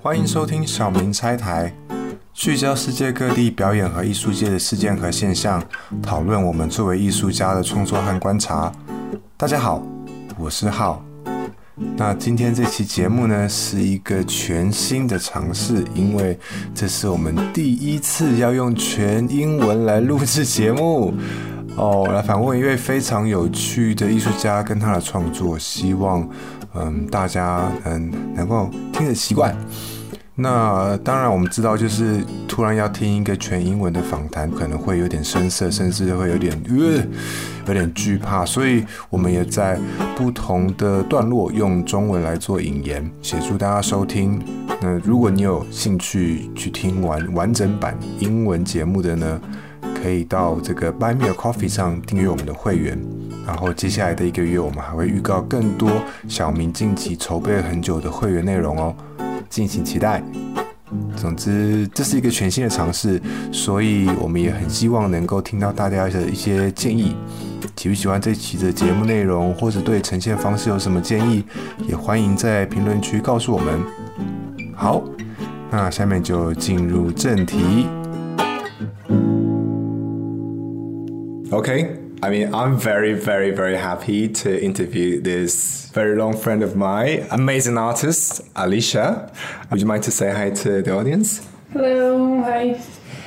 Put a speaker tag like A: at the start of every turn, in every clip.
A: 欢迎收听小明拆台，聚焦世界各地表演和艺术界的事件和现象，讨论我们作为艺术家的创作和观察。大家好，我是浩。那今天这期节目呢，是一个全新的尝试，因为这是我们第一次要用全英文来录制节目哦，来访问一位非常有趣的艺术家跟他的创作，希望嗯大家嗯能够听得习惯。那当然，我们知道，就是突然要听一个全英文的访谈，可能会有点生涩，甚至会有点呃，有点惧怕。所以，我们也在不同的段落用中文来做引言，协助大家收听。那如果你有兴趣去听完完整版英文节目的呢，可以到这个 Buy Me a Coffee 上订阅我们的会员。然后，接下来的一个月，我们还会预告更多小明近期筹备很久的会员内容哦。敬请期待。总之，这是一个全新的尝试，所以我们也很希望能够听到大家的一些建议。喜不喜欢这期的节目内容，或者对呈现方式有什么建议，也欢迎在评论区告诉我们。好，那下面就进入正题。OK。I mean, I'm very, very, very happy to interview this very long friend of mine, amazing artist, Alisa. Would you mind to say hi to the audience?
B: Hello, hi.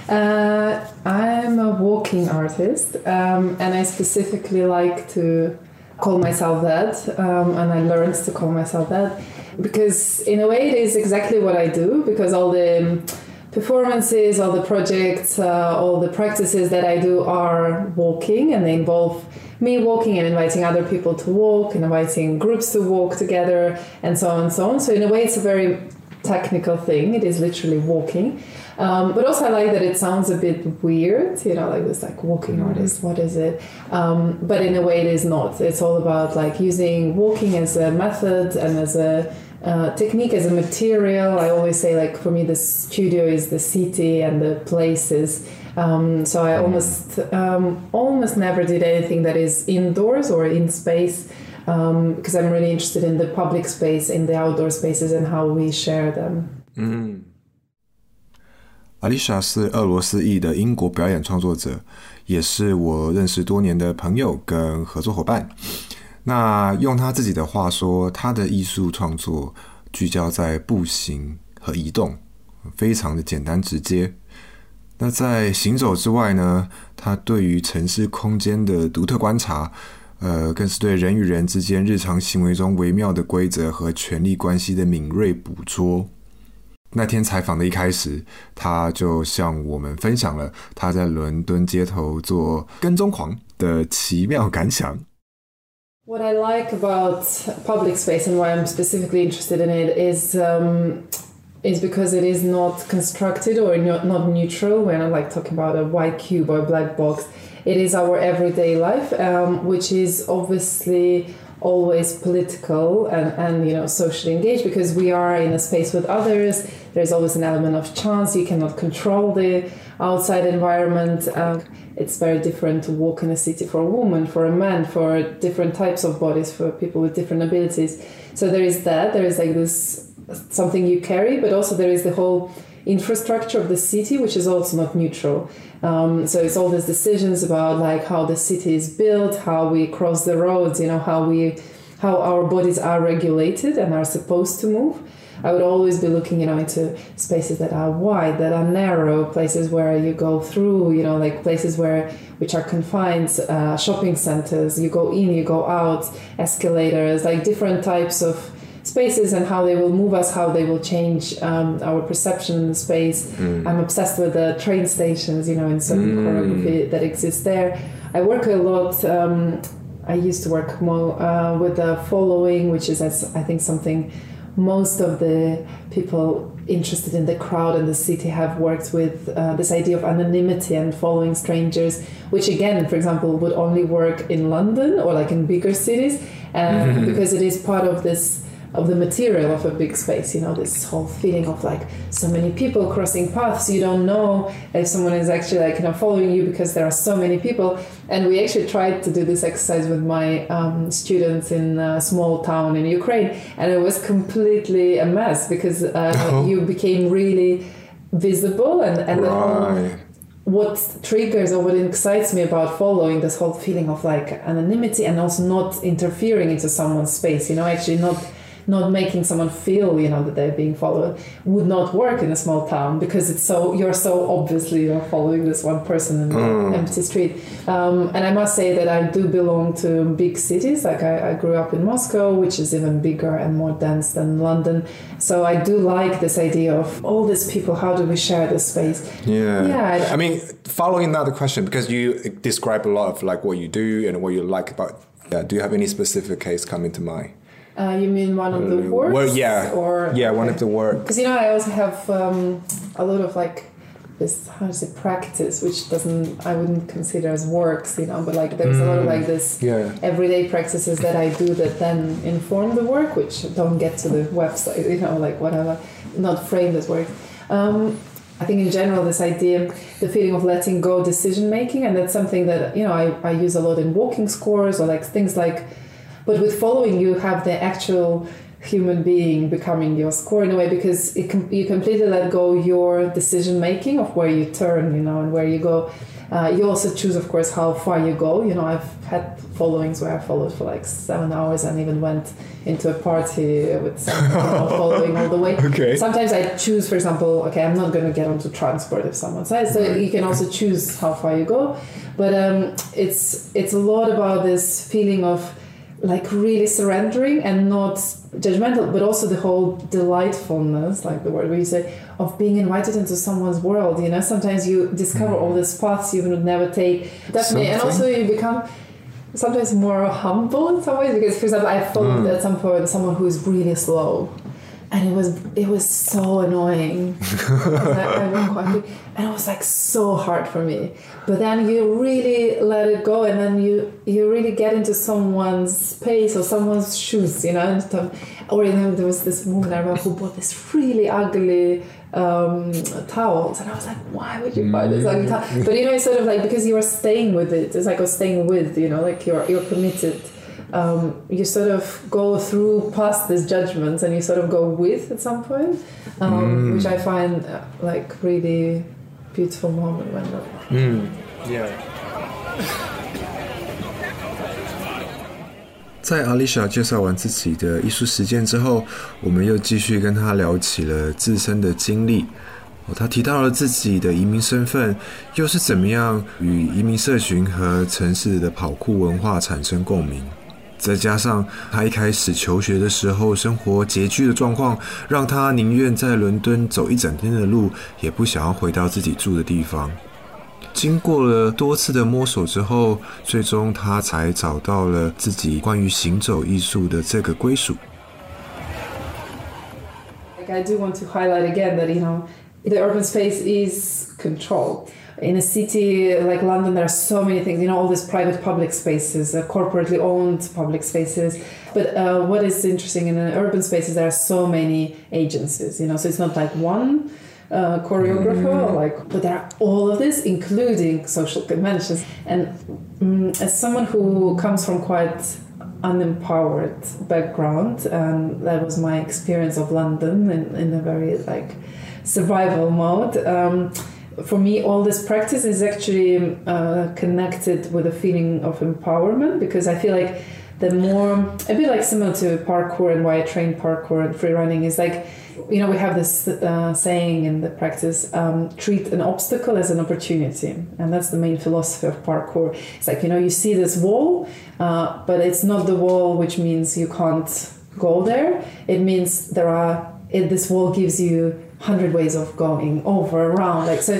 B: Uh, I'm a walking artist, um, and I specifically like to call myself that, um, and I learned to call myself that because, in a way, it is exactly what I do. Because all the performances, all the projects, uh, all the practices that I do are walking and they involve me walking and inviting other people to walk and inviting groups to walk together and so on and so on. So, in a way, it's a very technical thing. It is literally walking. Um, but also, I like that it sounds a bit weird, you know, like this, like walking mm-hmm. artist, what is it? Um, but in a way, it is not. It's all about like using walking as a method and as a uh, technique as a material. I always say, like, for me, the studio is the city and the places. Um, so I almost um, almost never did anything that is indoors or in space because um, I'm really interested in the public space, in the outdoor spaces, and how we share them.
A: 嗯，Alicia 是俄罗斯裔的英国表演创作者，也是我认识多年的朋友跟合作伙伴。 那用他自己的话说，他的艺术创作聚焦在步行和移动，非常的简单直接。那在行走之外呢，他对于城市空间的独特观察，呃，更是对人与人之间日常行为中微妙的规则和权力关系的敏锐捕捉。那天采访的一开始，他就向我们分享了他在伦敦街头做跟踪狂的奇妙感想。
B: What I like about public space and why I'm specifically interested in it is um, is because it is not constructed or not, neutral. We're not like talking about a white cube or a black box. It is our everyday life, um, which is obviously always political and, and you know socially engaged because we are in a space with others there's always an element of chance you cannot control the outside environment it's very different to walk in a city for a woman for a man for different types of bodies for people with different abilities so there is that there is like this something you carry but also there is the whole infrastructure of the city which is also not neutral um, so it's all these decisions about like how the city is built, how we cross the roads, you know, how we how our bodies are regulated and are supposed to move. I would always be looking, you know, into spaces that are wide, that are narrow, places where you go through, you know, like places where which are confined, uh, shopping centers. You go in, you go out, escalators, like different types of spaces and how they will move us, how they will change um, our perception in the space. Mm. I'm obsessed with the train stations, you know, in certain mm. choreography that exists there. I work a lot. Um, I used to work more uh, with the following, which is, I think, something most of the people interested in the crowd and the city have worked with uh, this idea of anonymity and following strangers, which again, for example, would only work in London or like in bigger cities, because it is part of this of the material of a big space you know this whole feeling of like so many people crossing paths you don't know if someone is actually like you know following you because there are so many people and we actually tried to do this exercise with my um, students in a small town in ukraine and it was completely a mess because uh,
C: Oh.
B: you became really visible and, and whole what triggers or what excites me about following this whole feeling of like anonymity and also not interfering into someone's space you know actually not not making someone feel you know that they're being followed would not work in a small town because it's so you're so obviously you're following this one person in an empty street um, and i must say that i do belong to big cities like I, I grew up in moscow which is even bigger and more dense than london so i do like this idea of all these people how do we share this space
C: Yeah.
B: Yeah.
C: I mean, following that question, because you describe a lot of like what you do and what you like about. Yeah. Do you have any specific case coming to mind?
B: Uh, you mean one of the works?
C: Well, yeah.
B: Or
C: yeah, one of the work.
B: Because you know, I also have um, a lot of like this how to say practice, which doesn't I wouldn't consider as works, you know, but like there's a lot of like this
C: Yeah.
B: everyday practices that I do that then inform the work, which don't get to the website, you know, like whatever, not framed as work. Um, I think in general, this idea, the feeling of letting go decision making, and that's something that you know I, I use a lot in walking scores or like things like, but with following you have the actual human being becoming your score in a way because it com- you completely let go your decision making of where you turn, you know, and where you go. Uh, you also choose, of course, how far you go. You know, I've had followings where I followed for like seven hours and even went into a party with someone you know, following all the way.
C: Okay.
B: Sometimes I choose, for example, okay, I'm not going to get onto transport if someone says. So you can also choose how far you go, but um, it's it's a lot about this feeling of like really surrendering and not judgmental, but also the whole delightfulness, like the word where you say, of being invited into someone's world. You know, sometimes you discover all these paths you would never take. Definitely, and also you become sometimes more humble in some ways because, for example, I followed mm. at some point someone who is really slow. And it was it was so annoying. I, I went quite quick, and it was like so hard for me. But then you really let it go, and then you you really get into someone's space or someone's shoes, you know. And stuff. Or you know, there was this woman I remember who bought this really ugly um, towels, and I was like, why would you buy this ugly towel? But you know, it's sort of like because you are staying with it. It's like a staying with, you know, like you're you're committed um, you sort of go through past these judgments and you sort of go with at some point, um, which I find uh, like really beautiful moment when that.
C: Yeah.
D: 在阿丽莎介绍完自己的艺术实践之后，我们又继续跟她聊起了自身的经历。哦，她提到了自己的移民身份，又是怎么样与移民社群和城市的跑酷文化产生共鸣。再加上她一开始求学的时候生活拮据的状况，让她宁愿在伦敦走一整天的路，也不想要回到自己住的地方。经过了多次的摸索之后，最终他才找到了自己关于行走艺术的这个归属。
B: Like I do want to highlight again that you know the urban space is controlled. In a city like London, there are so many things. You know, all these private public spaces, uh, corporately owned public spaces. But uh, what is interesting in an urban space is there are so many agencies. You know, so it's not like one uh, choreographer, like, but there are all of this, including social conventions. And mm as someone who comes from quite unempowered background, and that was my experience of London in, in a very like survival mode. Um, for me, all this practice is actually uh, connected with a feeling of empowerment because I feel like the more a bit like similar to parkour and why I train parkour and free running is like you know we have this uh, saying in the practice um, treat an obstacle as an opportunity. And that's the main philosophy of parkour. It's like you know you see this wall uh, but it's not the wall which means you can't go there. It means there are it, this wall gives you hundred ways of going over around like so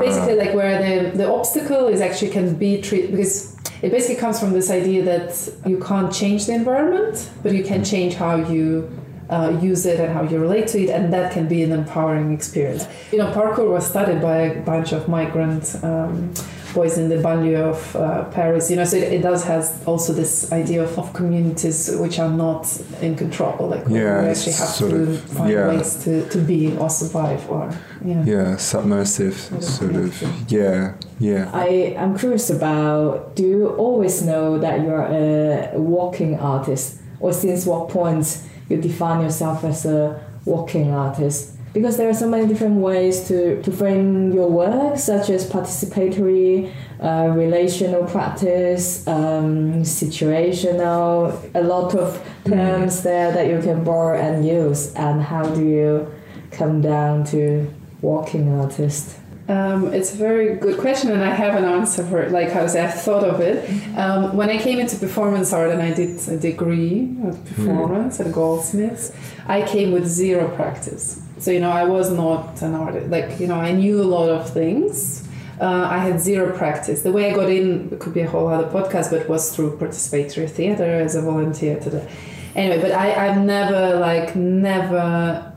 B: basically like where the the obstacle is actually can be treated because it basically comes from this idea that you can't change the environment but you can change how you uh, use it and how you relate to it and that can be an empowering experience. You know parkour was started by a bunch of migrant um, boys in the banlieue of uh, Paris. You know, so it, it, does has also this idea of, of communities which are not in control, like
A: yeah,
B: we actually have to of, find yeah. ways to, to be or survive or yeah,
A: yeah submersive sort, sort of, of yeah yeah.
E: I am curious about. Do you always know that you're a walking artist, or since what point you define yourself as a walking artist? Because there are so many different ways to, to frame your work, such as participatory, uh, relational practice, um, situational, a lot of terms mm. there that you can borrow and use. And how do you come down to walking artist?
B: Um, it's a very good question, and I have an answer for it. Like how I thought of it um, when I came into performance art, and I did a degree of performance mm. at Goldsmiths. I came with zero practice. So, you know, I was not an artist. Like, you know, I knew a lot of things. Uh, I had zero practice. The way I got in could be a whole other podcast, but was through participatory theater as a volunteer to the. Anyway, but I, I've never, like, never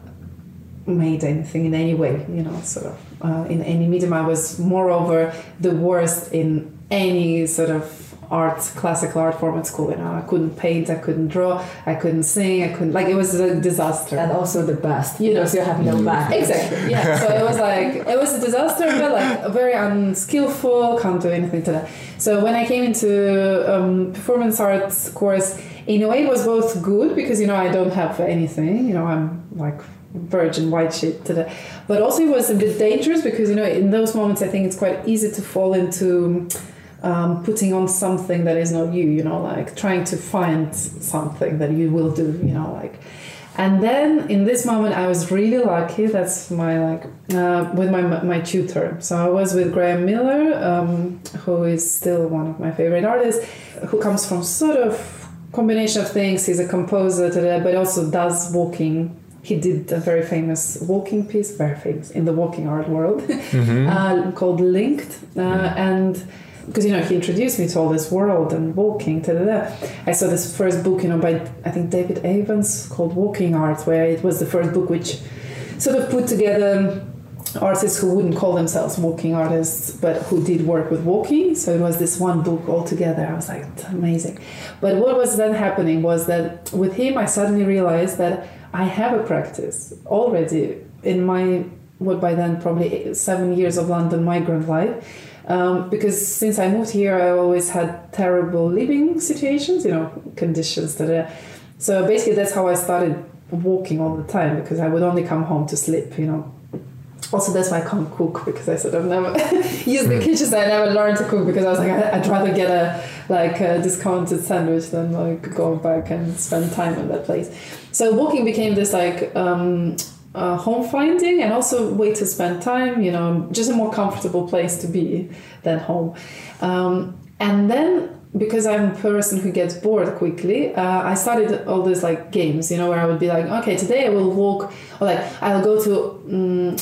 B: made anything in any way, you know, sort of uh, in any medium. I was, moreover, the worst in any sort of art, classical art form at school. You know, I couldn't paint, I couldn't draw, I couldn't sing, I couldn't like it was a disaster.
E: And also the best, you know, so you have no back.
B: Exactly. Yeah. so it was like it was a disaster, but like very unskillful, can't do anything to that. So when I came into um, performance arts course, in a way it was both good because you know I don't have anything. You know, I'm like virgin white shit today but also it was a bit dangerous because you know in those moments i think it's quite easy to fall into um, putting on something that is not you, you know, like trying to find something that you will do, you know, like. And then in this moment, I was really lucky. That's my like uh, with my my tutor. So I was with Graeme Miller, um, who is still one of my favorite artists, who comes from sort of combination of things. He's a composer, today, but also does walking he did a very famous walking piece, very famous in the walking art world, mm-hmm. uh, called Linked, uh, and because you know he introduced me to all this world and walking. Da, da, da. I saw this first book, you know, by I think David Evans called Walking Art, where it was the first book which sort of put together artists who wouldn't call themselves walking artists, but who did work with walking. So it was this one book altogether. I was like, amazing. But what was then happening was that with him, I suddenly realized that I have a practice already in my what by then probably seven years of London migrant life um, because since I moved here, I always had terrible living situations, you know, conditions that. Are, so basically, that's how I started walking all the time because I would only come home to sleep, you know. Also, that's why I can't cook because I sort of never used the hmm. kitchen. So I never learned to cook because I was like, I'd rather get a like a discounted sandwich than like go back and spend time in that place. So walking became this like um, uh, home finding and also way to spend time you know just a more comfortable place to be than home um, and then because i'm a person who gets bored quickly uh, i started all these like games you know where i would be like okay today i will walk or like i'll go to um,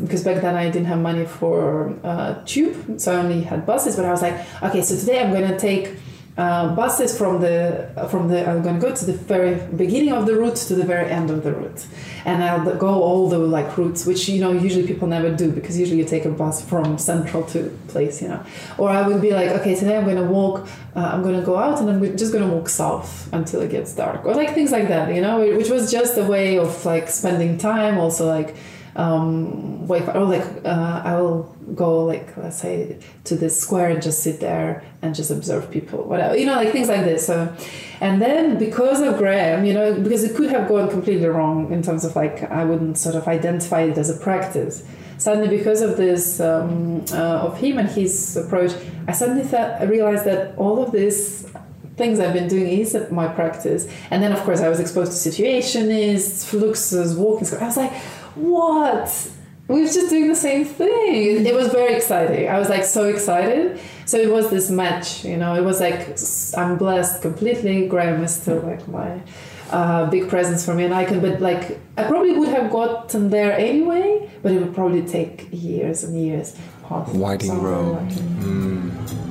B: because back then I didn't have money for uh, tube, so I only had buses. But I was like, okay, so today I'm gonna take uh, buses from the from the I'm to go to the very beginning of the route to the very end of the route, and I'll go all the like routes, which you know usually people never do because usually you take a bus from central to place, you know. Or I would be like, okay, today I'm to walk, uh, I'm to go out, and I'm just to walk south until it gets dark, or like things like that, you know, which was just a way of like spending time, also like um, wait or like uh, I will go like let's say to this square and just sit there and just observe people whatever you know like things like this so. And then because of Graeme you know because it could have gone completely wrong in terms of like I wouldn't sort of identify it as a practice. Suddenly because of this um, uh, of him and his approach I suddenly thought I realized that all of this things I've been doing is my practice. And then of course I was exposed to situationists Fluxus walking I was like what? we were just doing the same thing. It was very exciting. I was like so excited. So it was this match, you know. It was like I'm blessed completely. Graeme is still like my uh, big presence for me, and I can. But like I probably would have gotten there anyway, but it would probably take years and years.
A: Past Winding road. Like mm. mm.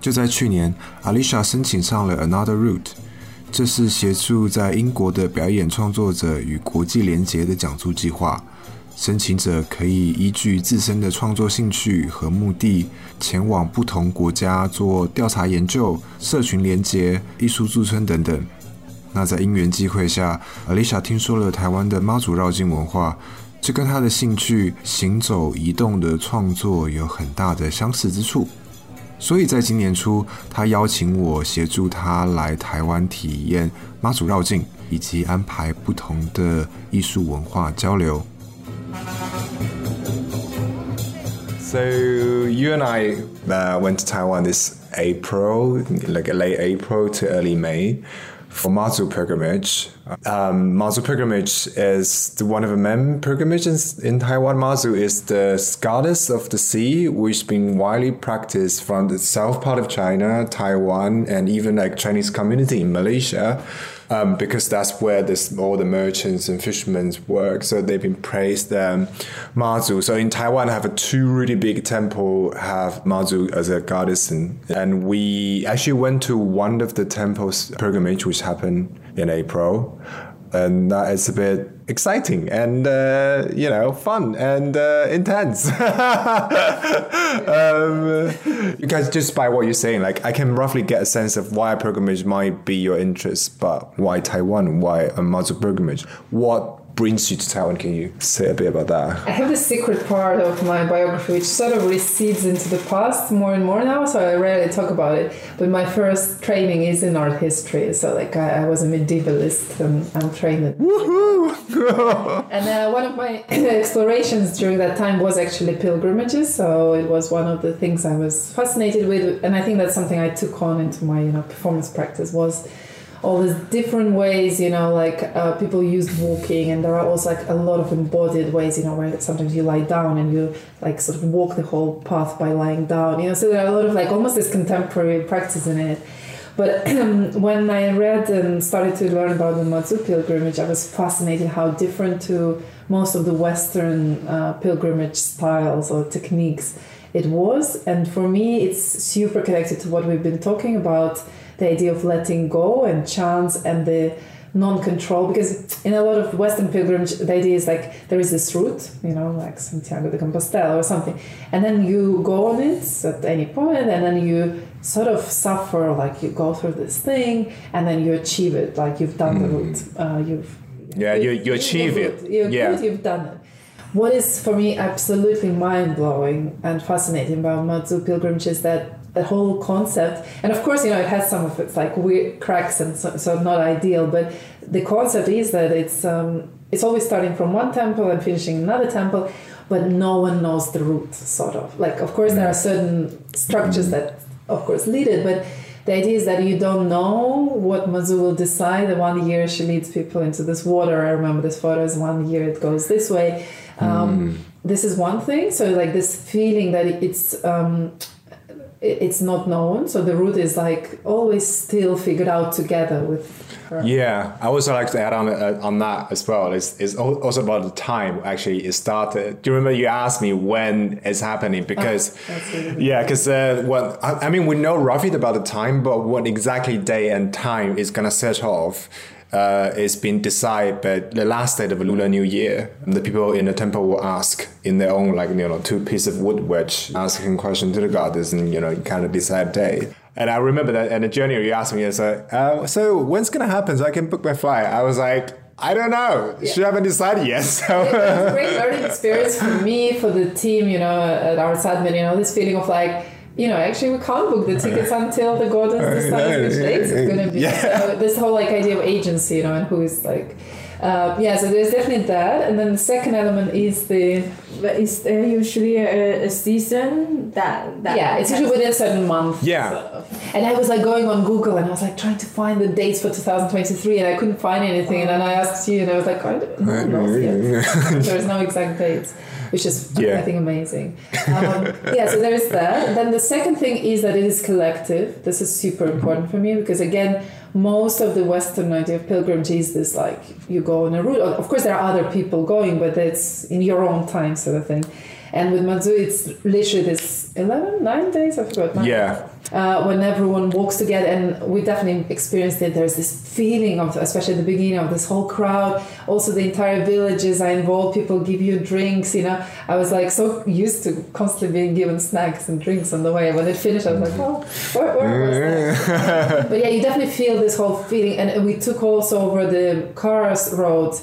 D: 就在去年，Alisa 申请上了 Another Route。这是协助在英国的表演创作者与国际联结的讲座计划，申请者可以依据自身的创作兴趣和目的，前往不同国家做调查研究、社群连结、艺术驻村等等。那在因缘际会下，Alicia 听说了台湾的妈祖绕境文化，这跟她的兴趣行走移动的创作有很大的相似之处。所以在今年初，她邀请我协助她来台湾体验妈祖绕境，以及安排不同的艺术文化交流。
A: So you and I uh, went to Taiwan this April, like late April to early May, for Mazu pilgrimage. Um, Mazu pilgrimage is the, one of the main pilgrimages in Taiwan. Mazu is the goddess of the sea, which has been widely practiced from the south part of China, Taiwan, and even like Chinese community in Malaysia. Um, because that's where this, all the merchants and fishermen work. So they've been praised um, Mazu. So in Taiwan, I have a two really big temple have Mazu as a goddess, and, and we actually went to one of the temples pilgrimage, which happened in April, and that is a bit exciting and uh, you know fun and uh, intense. um, you guys, just by what you're saying, like I can roughly get a sense of why pilgrimage might be your interest, but why Taiwan? Why a Mazu pilgrimage? What brings you to Taiwan? Can you say a bit about that?
B: I have the secret part of my biography which sort of recedes into the past more and more now, so I rarely talk about it. But my first training is in art history, so like I, I was a medievalist and I'm trained. in- and uh, one of my explorations during that time was actually pilgrimages, so it was one of the things I was fascinated with, and I think that's something I took on into my you know performance practice was all these different ways, you know, like uh, people used walking, and there are also like a lot of embodied ways, you know, where sometimes you lie down and you like sort of walk the whole path by lying down, you know. So there are a lot of like almost this contemporary practice in it. But when I read and started to learn about the Mazu pilgrimage, I was fascinated how different to most of the Western uh, pilgrimage styles or techniques it was. And for me, it's super connected to what we've been talking about the idea of letting go and chance and the non-control because in a lot of western pilgrimage the idea is like there is this route you know like santiago de compostela or something and then you go on it at any point and then you sort of suffer like you go through this thing and then you achieve it like you've done the route uh, you've
A: Yeah, you, you achieve it.
B: You're
A: yeah.
B: good, you've done it. What is for me absolutely mind blowing and fascinating about Mazu pilgrimage is that the whole concept, and of course, you know, it has some of its like weird cracks and so, so not ideal, but the concept is that it's um, it's always starting from one temple and finishing another temple, but no one knows the route, sort of. Like, of course, there are certain structures that, of course, lead it, but the idea is that you don't know what Mazu will decide. The one year she leads people into this water. I remember this photo is One year it goes this way. Um, This is one thing. So like this feeling that it's um, it's not known. So the route is like always still figured out together with her.
A: Yeah, I also like to add on uh, on that as well. It's, it's also about the time actually it started. Do you remember you asked me when it's happening? Because
B: that's really
A: yeah, because uh, what I, I mean we know roughly about the time, but what exactly day and time is gonna set off. Uh, is been decided, but the last day of the Lunar New Year, the people in the temple will ask in their own like you know two pieces of wood wedge, asking question to the goddess, and you know kind of decide day. And I remember that in the journey you asked me, it's like, uh, so when's gonna happen so I can book my flight? I was like, I don't know. She haven't decided yet. So
B: It was a great learning experience for me, for the team, you know, at our admin, you know, this feeling of like, you know, actually we can't book the tickets until the goddess decides which dates it's gonna be.
A: Yeah.
B: So this whole like idea of agency, you know, and who is like uh, yeah, so there's definitely that, and then the second element is the
E: But is there usually a, a season that, that
B: yeah, it's usually within a certain month.
A: Yeah.
B: sort of. And I was like going on Google and I was like trying to find the dates for 2023 and I couldn't find anything. And then I asked you and I was like, I don't no one knows yet. There's no exact dates, which is
A: Yeah.
B: I think amazing. Um, yeah, so there is that. And then the second thing is that it is collective. This is super important for me because again, most of the Western idea of pilgrimage is this like you go on a route. Of course, there are other people going, but it's in your own time sort of thing. And with Mazu, it's literally this 11, 9 days, I forgot. nine-
A: yeah,
B: uh, when everyone walks together, and we definitely experienced it. There's this feeling of, especially at the beginning, of this whole crowd. Also, the entire villages are involved. People give you drinks. You know, I was like so used to constantly being given snacks and drinks on the way. When it finished, I was like, oh, where, where was that? but yeah, you definitely feel this whole feeling, and we took also over the cars road.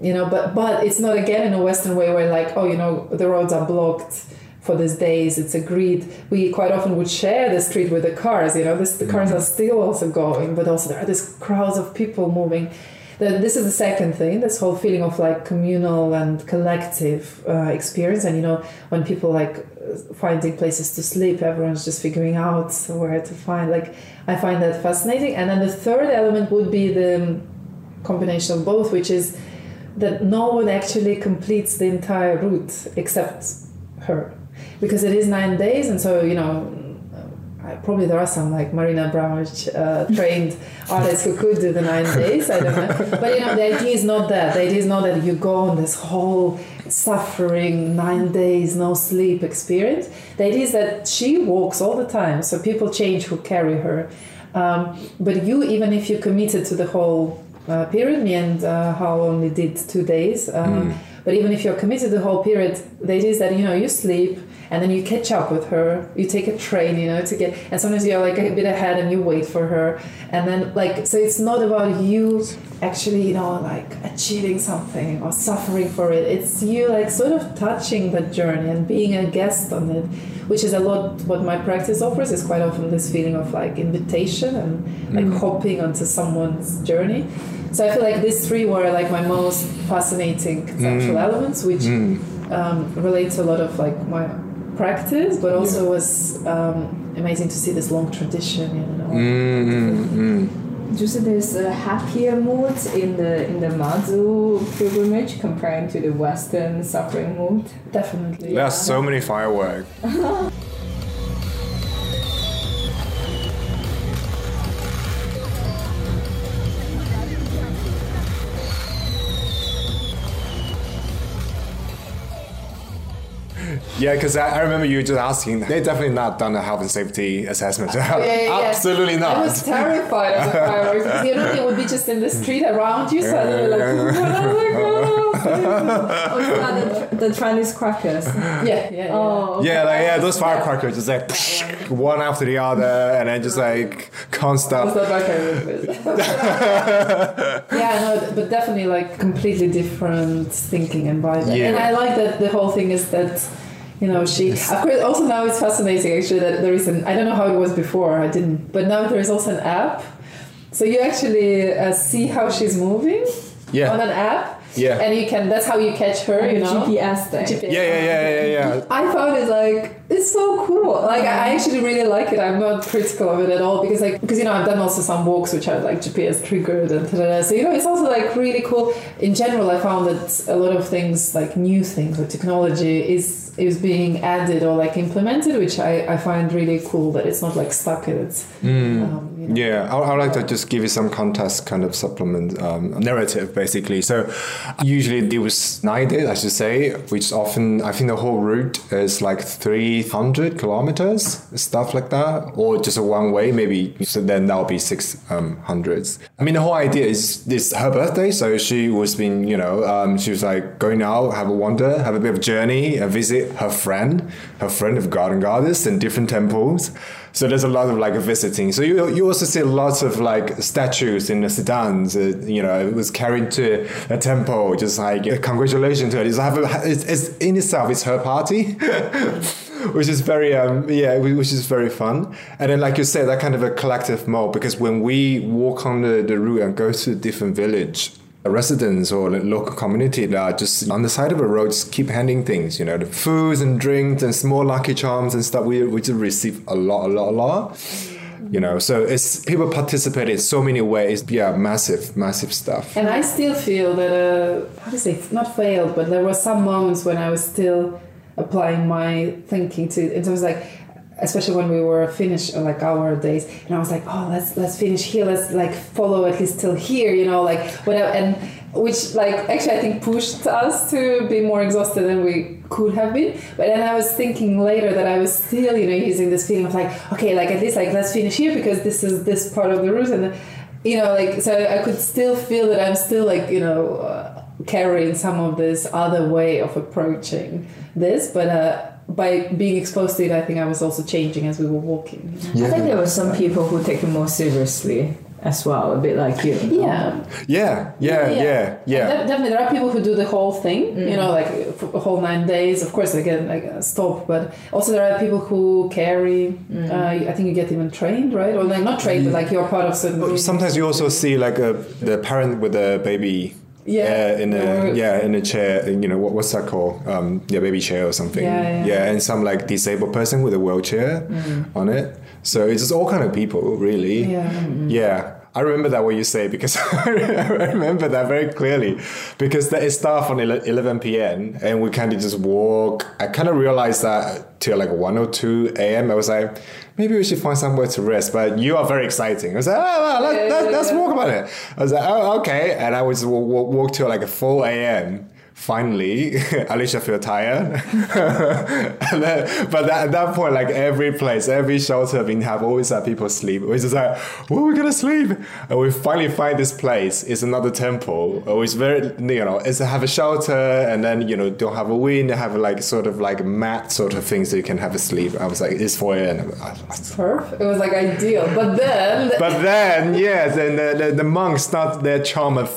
B: You know, but but it's not again in a Western way where like, oh, you know, the roads are blocked for these days it's agreed. We quite often would share the street with the cars you know this, the cars are still also going but also there are these crowds of people moving. Then this is the second thing this whole feeling of like communal and collective uh, experience. And you know when people like finding places to sleep everyone's just figuring out where to find like i find that fascinating. And then the third element would be the combination of both which is that no one actually completes the entire route except her because it is nine days, and so you know. Probably there are some like Marina Abramovic uh, trained artists who could do the nine days. I don't know, but you know the idea is not that. The idea is not that you go on this whole suffering nine days no sleep experience. The idea is that she walks all the time, so people change who carry her. Um, but you, even if you committed to the whole uh, period, me and uh, Howl only did two days. Um, mm. But even if you're committed the whole period, the idea is that you know you sleep and then you catch up with her you take a train you know to get and sometimes you're like a bit ahead and you wait for her and then like so it's not about you actually you know like achieving something or suffering for it it's you like sort of touching the journey and being a guest on it which is a lot what my practice offers is quite often this feeling of like invitation and like mm. hopping onto someone's journey so i feel like these three were like my most fascinating conceptual mm. elements which mm. um, relate to a lot of like my practice, but also yeah. was um, amazing to see this long tradition. You know.
E: Mm-hmm. Just there's a happier mood in the in the Mazu pilgrimage comparing to the Western suffering mood.
B: Definitely.
A: There are so many fireworks. Yeah, because I, I, remember you just asking. They definitely not done a health and safety assessment.
B: Yeah, yeah,
A: Absolutely not.
B: I was terrified of the fireworks because you know they would be just in the street around you, so they were like, oh,
E: oh, oh the, the Chinese crackers.
B: Yeah, yeah, yeah. Oh,
A: okay. yeah, like yeah, those firecrackers just like psh, one after the other, and then just like can't stop.
B: yeah, no, but definitely like completely different thinking and vibe. Yeah. And I like that the whole thing is that you know she of course also now it's fascinating actually that there is an i don't know how it was before i didn't but now there is also an app so you actually uh, see how she's moving
A: yeah.
B: on an app
A: yeah.
B: And you can that's how you catch her, you know.
E: GPS thing.
A: GPS. Yeah, yeah, yeah, yeah, yeah.
B: I found it like it's so cool. Like I actually really like it. I'm not critical of it at all because like because you know I've done also some walks which are like GPS triggered and da-da-da. so you know it's also like really cool. In general, I found that a lot of things like new things with technology is is being added or like implemented, which I, I find really cool that it's not like stuck in its.
A: Mm. Um, you know. Yeah, I, I like to just give you some context kind of supplement um, narrative basically. So usually it was nine days, I should say, which often I think the whole route is like 300 kilometers, stuff like that, or just a one way, maybe. So then that'll be six um. I mean, the whole idea is this her birthday, so she was being, you know, um, she was like going out, have a wander, have a bit of journey, a visit her friend, her friend of garden goddess in different temples. So there's a lot of like visiting. So you you also see lots of like statues in the sedans. Uh, you know, it was carried to a temple, just like uh, congratulations to her. It's, it's, it's in itself, it's her party. which is very um yeah which is very fun. And then like you said that kind of a collective mode because when we walk on the, the route and go to a different village residents or local community that are just on the side of a road just keep handing things you know the foods and drinks and small lucky charms and stuff we, we just receive a lot a lot a lot. You know so it's people participate in so many ways. Yeah massive massive stuff.
B: And i still feel that uh, how to say? Not failed but there were some moments when i was still applying my thinking to it was like especially when we were finished like our days and i was like oh let's let's finish here let's like follow at least till here you know like whatever and which like actually I think pushed us to be more exhausted than we could have been. But then I was thinking later that I was still, you know, using this feeling of like, okay, like at least like let's finish here because this is this part of the route, and you know, like so I could still feel that I'm still like you know uh, carrying some of this other way of approaching this, but. uh by being exposed to it, I think I was also changing as we were walking.
E: I think there were some people who take it more seriously as well, a bit like you.
B: Yeah.
A: Yeah, yeah, yeah, yeah.
B: De- definitely, there are people who do the whole thing. You know, like for a whole nine days. Of course, they get like a stop, but also there are people who carry. Uh, I think you get even trained, right? Or like not trained, but like you're part of certain. group.
A: Sometimes you also see like a the parent with a baby.
B: Yeah.
A: in a yeah in a chair you know what, what's that called um yeah baby chair or something
B: Yeah, yeah.
A: and some like disabled person with a wheelchair on it so it's just all kind of people really
B: Yeah.
A: yeah I remember that what you say because I remember that very clearly because it started on 11 p.m. and we kind of just walk. I kind of realized that till like 1 or 2 a.m. I was like, maybe we should find somewhere to rest. But you are very exciting. I was like, oh, well, let,
B: Yeah,
A: let,
B: yeah.
A: walk about it. I was like, oh, okay. And I was walk, walk till like 4 a.m. Finally, Alisa feel tired. then, but that, at that point, like every place, every shelter we have always had people sleep. We're just like, where are we gonna sleep? And we finally find this place. It's another temple. It's very, you know, it's have a shelter and then, you know, don't have a wind, They have like sort of like mat sort of things so you can have a sleep. I was like, it's 4 a.m.
B: Uh, Perfect. It was like ideal, but then
A: But then, yes, and the, the, the monks start their charm at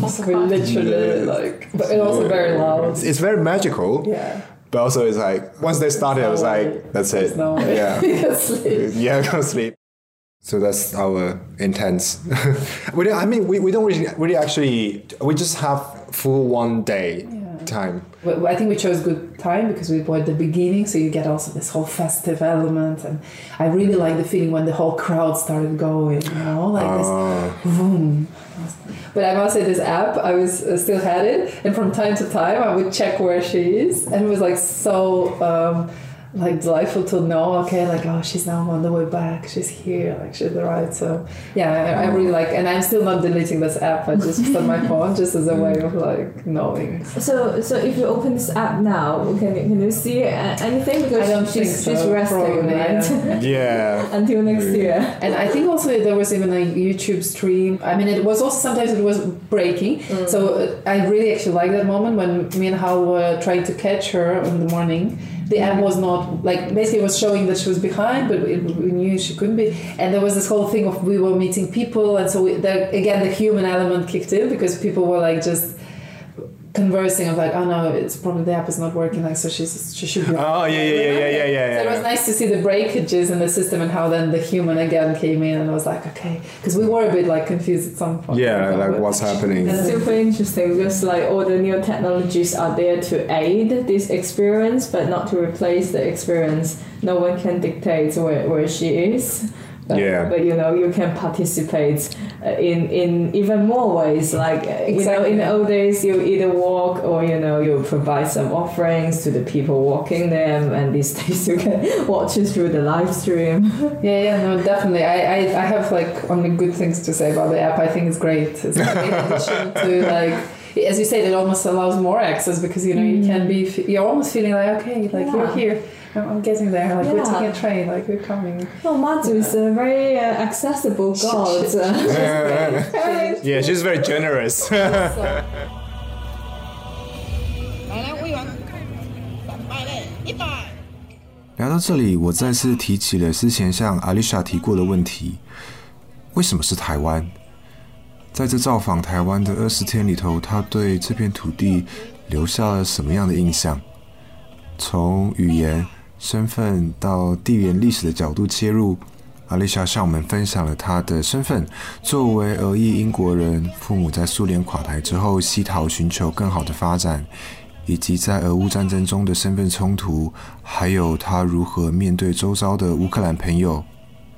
A: 5.
B: so we literally like, but it also very loud.
A: It's, it's very magical.
B: Yeah.
A: But also, it's like once they started, I was
B: way.
A: like, "That's
B: There's
A: it,
B: no way.
A: yeah,
B: You can sleep.
A: yeah, go sleep." So that's our intense. we don't, I mean, we, we don't really, really actually. We just have full one day time.
B: But I think we chose good time because we were at the beginning, so you get also this whole festive element, and I really like the feeling when the whole crowd started going, you know, like
A: Ah.
B: this boom. But I must say, this app, I was uh, still had it, and from time to time, I would check where she is, and it was like so. Um, like delightful to know okay like oh she's now on the way back she's here like she's arrived so yeah I, I really like and i'm still not deleting this app i just put on my phone just as a way of like knowing
E: So, so if you open this app now, can you, can you see anything? Because
B: I don't
E: she's,
B: think so,
E: she's resting,
B: probably,
E: right?
A: Yeah.
E: Until next year.
B: And I think also there was even a YouTube stream. I mean, it was also sometimes it was breaking. So uh, I really actually like that moment when me and Howl were trying to catch her in the morning. The app was not like basically was showing that she was behind, but we knew she couldn't be. And there was this whole thing of we were meeting people, and so we, the, again the human element kicked in because people were like just conversing of like, oh no, it's probably the app is not working. Like, so she's she should be.
A: Oh, yeah, yeah, yeah, yeah, yeah, yeah,
B: So it was nice to see the breakages in the system and how then the human again came in and I was like, okay, because we were a bit like confused at some point.
A: Yeah, like
B: But-
A: what's happening?
E: It's super interesting because like all the new technologies are there to aid this experience, but not to replace the experience. No one can dictate where, where she is. But,
A: Yeah.
E: but you know you can participate uh, in in even more ways. Like uh, you know, in the old days, you either walk or you know you provide some offerings to the people walking them, and these days you can watch it through the live stream.
B: Yeah, yeah, no, definitely. I, I, I have like only good things to say about the app. I think it's great. It's a great addition to like, as you said, it almost allows more access because you know you can be mm. you're almost feeling like okay, like
E: yeah.
B: you're here. I'm getting there. Like
E: yeah.
B: we're taking a train. Like we're coming.
E: Well, Mazu is a very uh, accessible god.
A: she's very,
F: yeah, she's very generous.
D: 聊到这里，我再次提起了之前向阿丽莎提过的问题：为什么是台湾？在这造访台湾的二十天里头，他对这片土地留下了什么样的印象？从语言、身份到地缘历史的角度切入，阿丽莎向我们分享了她的身份：作为俄裔英国人，父母在苏联垮台之后西逃，寻求更好的发展，以及在俄乌战争中的身份冲突，还有他如何面对周遭的乌克兰朋友，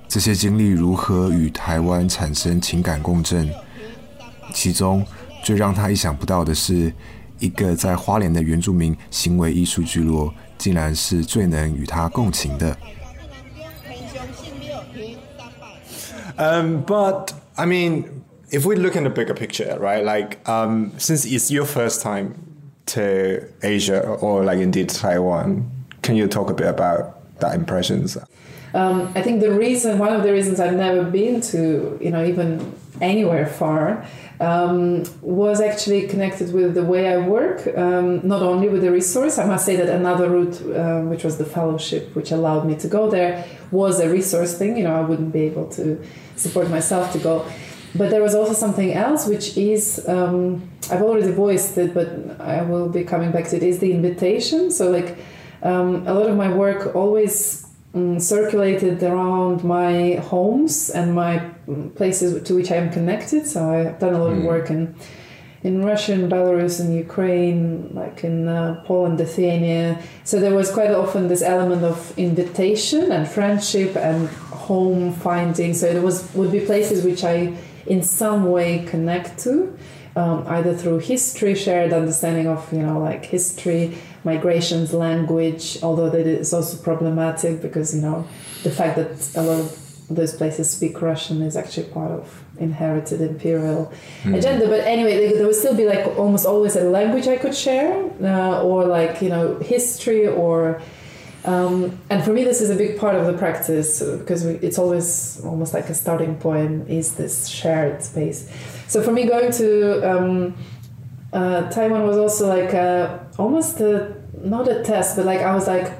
D: 这些经历如何与台湾产生情感共振。其中最让他意想不到的是，一个在花莲的原住民行为艺术聚落，竟然是最能与他共情的。
A: Um, but I mean, if we look in the bigger picture, right? Like, um, since it's your first time to Asia or like indeed Taiwan, can you talk a bit about that impressions?
B: Um, I think the reason, one of the reasons I've never been to, you know, even anywhere far, um, was actually connected with the way I work. Um, not only with the resource, I must say that another route, uh, which was the fellowship, which allowed me to go there, was a resource thing. You know, I wouldn't be able to support myself to go. But there was also something else, which is um, I've already voiced it, but I will be coming back to it. Is the invitation. So like um, a lot of my work always um, circulated around my homes and my mm, places to which I am connected. So I've done a lot of work in in Russia and Belarus and Ukraine, like in uh, Poland, Lithuania. So there was quite often this element of invitation and friendship and home finding. So it was would be places which I in some way connect to. Um, either through history, shared understanding of you know like history, migrations, language. Although that is also problematic because you know the fact that a lot of those places speak Russian is actually part of inherited imperial agenda. But anyway, there- there would still be like almost always a language I could share, uh, or like you know history, or um, and for me this is a big part of the practice uh, because we, it's always almost like a starting point is this shared space. So for me, going to um, uh, Taiwan was also like a, almost a, not a test, but like I was like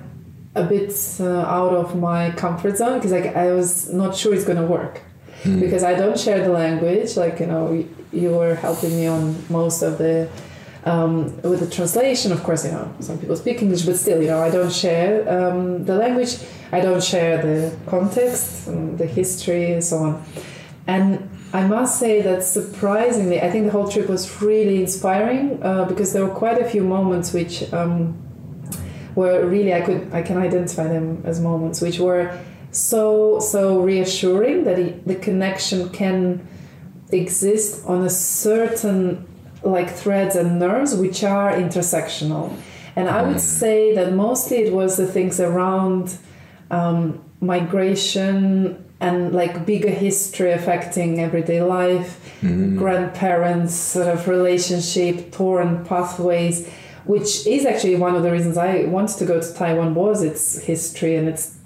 B: a bit uh, out of my comfort zone because like I was not sure it's gonna work because I don't share the language. Like you know, you were helping me on most of the um, with the translation. Of course, you know some people speak English, but still, you know, I don't share um, the language. I don't share the context, um, the history, and so on. And I must say that surprisingly, I think the whole trip was really inspiring uh, because there were quite a few moments which um, were really I could I can identify them as moments which were so so reassuring that the connection can exist on a certain like threads and nerves which are intersectional. And i would say that mostly it was the things around um, migration and like bigger history affecting everyday life grandparents sort of relationship torn pathways which is actually one of the reasons i wanted to go to taiwan was its history and its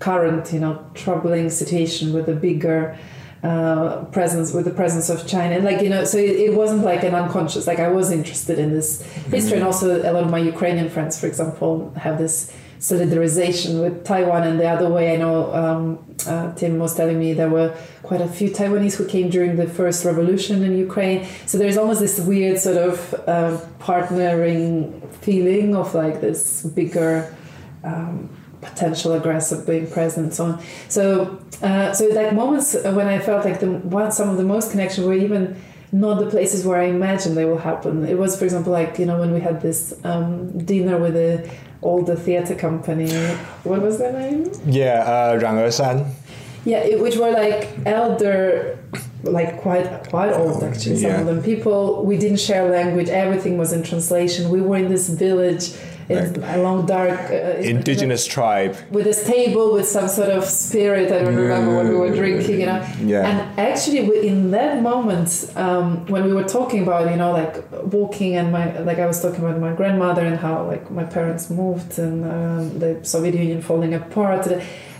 B: current you know troubling situation with the bigger uh, presence with the presence of China. And like you know so it, it wasn't like an unconscious like I was interested in this history. And also a lot of my Ukrainian friends for example have this solidarization with Taiwan. And the other way I know um, uh, Tim was telling me there were quite a few Taiwanese who came during the first revolution in Ukraine. So there's almost this weird sort of uh, partnering feeling of like this bigger um, potential aggressor being present so on. So uh, so like moments when i felt like the one some of the most connection were even not the places where i imagined they will happen. It was for example like you know when we had this um, dinner with the all the theater company. What was their name?
A: Yeah uh, Rang San.
B: yeah it, which were like elder like quite quite old actually some
A: yeah.
B: of them. People we didn't share language. Everything was in translation. We were in this village in, long dark uh,
A: Indigenous tribe.
B: with this table with some sort of spirit. I don't remember what we were drinking, you know.
A: Yeah.
B: And actually, we- in that moment, um, when we were talking about, you know, like walking and my, like I was talking about my grandmother and how like my parents moved and um, the Soviet Union falling apart.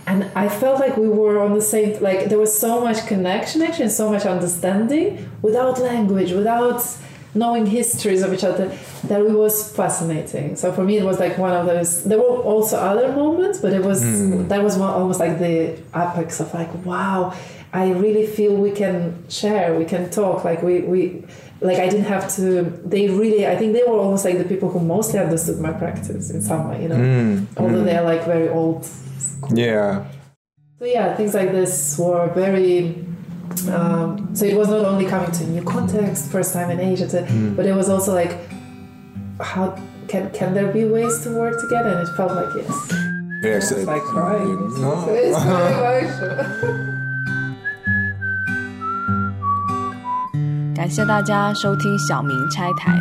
B: And I felt like we were on the same, like there was so much connection actually and so much understanding without language, without knowing histories of each other that it was fascinating. So for me it was like one of those there were also other moments but it was hmm. that was one, almost like the apex of like wow i really feel we can share we can talk like we we like i didn't have to they really i think they were almost like the people who mostly understood my practice in some way you know? Hmm. Although hmm. they're like very old.
A: Yeah.
B: so yeah, things like this were very. Um, so it was not only coming to a new context, first time in Asia, to, but it was also like, how can can there be ways to work together? And it felt like yes.
A: Yes.
B: It's like crying.
A: No.
B: So it's very emotional.
G: 感谢大家收听小明拆台。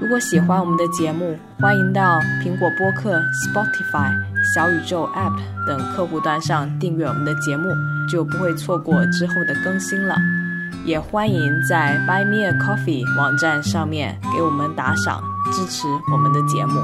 G: 如果喜欢我们的节目，欢迎到苹果播客、Spotify、 小宇宙 app 等客户端上订阅我们的节目就不会错过之后的更新了。
E: 也欢迎在 buy me a coffee 网站上面给我们打赏支持我们的节目。